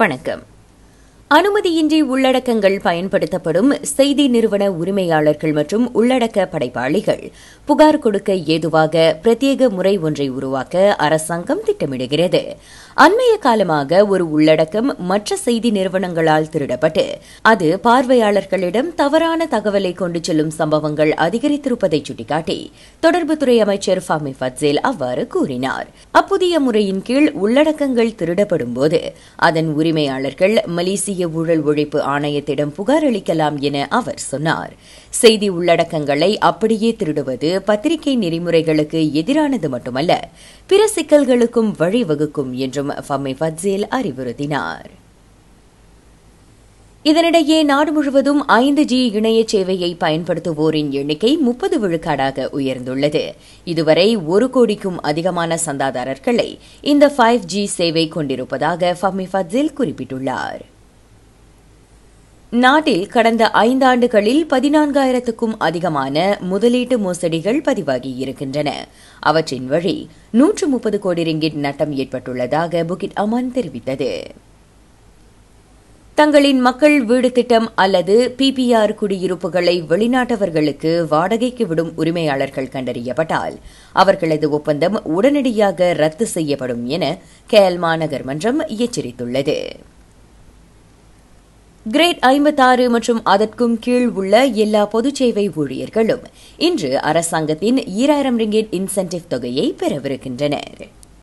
வணக்கம். அனுமதியின்றி உள்ளடக்கங்கள் பயன்படுத்தப்படும் செய்தி நிறுவன உரிமையாளர்கள் மற்றும் உள்ளடக்க படைப்பாளிகள். புகார் கொடுக்க ஏதுவாக பிரத்யேக முறை ஒன்றை உருவாக்க அரசாங்கம் திட்டமிடுகிறது. அண்மைய காலமாக ஒரு உள்ளடக்கம் மற்ற செய்தி நிறுவனங்களால் திருடப்பட்டு அது பார்வையாளர்களிடம் தவறான தகவலை கொண்டு செல்லும் சம்பவங்கள் அதிகரித்திருப்பதை சுட்டிக்காட்டி தொடர்புத்துறை அமைச்சர் ஃபமி ஃபட்சேல் அவ்வாறு கூறினார். அப்புதிய முறையின் கீழ் உள்ளடக்கங்கள் திருடப்படும் போது அதன் உரிமையாளர்கள் மலேசிய ஊழல் ஒழிப்பு ஆணையத்திடம் புகார் அளிக்கலாம் என அவர் சொன்னார். செய்தி உள்ளடக்கங்களை அப்படியே திருடுவது பத்திரிகை நெறிமுறைகளுக்கு எதிரானது மட்டுமல்ல பிற சிக்கல்களுக்கும் வழிவகுக்கும் என்றும் ஃபமி ஃபத்சேல் அறிவுறுத்தினார். இதனிடையே நாடு முழுவதும் ஐந்து ஜி இணைய சேவையை பயன்படுத்துவோரின் எண்ணிக்கை முப்பது விழுக்காடாக உயர்ந்துள்ளது. இதுவரை ஒரு கோடிக்கும் அதிகமான சந்தாதாரர்களை இந்த ஃபைவ் ஜி சேவை கொண்டிருப்பதாக ஃபம்மி ஃபத்சில் குறிப்பிட்டுள்ளார். நாட்டில் கடந்த ஐந்தாண்டுகளில் பதினான்காயிரத்துக்கும் அதிகமான முதலீட்டு மோசடிகள் பதிவாகியிருக்கின்றன அவற்றின் வழி நூற்று முப்பது கோடி ரிங்கிட் நட்டம் ஏற்பட்டுள்ளதாக புகிட் அமான் தெரிவித்தது. தங்களின் மக்கள் வீடு திட்டம் அல்லது பிபிஆர் குடியிருப்புகளை வெளிநாட்டவர்களுக்கு வாடகைக்கு விடும் உரிமையாளர்கள் கண்டறியப்பட்டால் அவர்களது ஒப்பந்தம் உடனடியாக ரத்து செய்யப்படும் என கேல் மாநகர் மன்றம் எச்சரித்துள்ளது. கிரேட் ஐம்பத்தாறு மற்றும் அதற்கும் கீழ் உள்ள எல்லா பொதுச் சேவை ஊழியர்களும் இன்று அரசாங்கத்தின் ஈராயிரம் ரிங்கேட் இன்சென்டிவ் தொகையை பெறவிருக்கின்றனர்.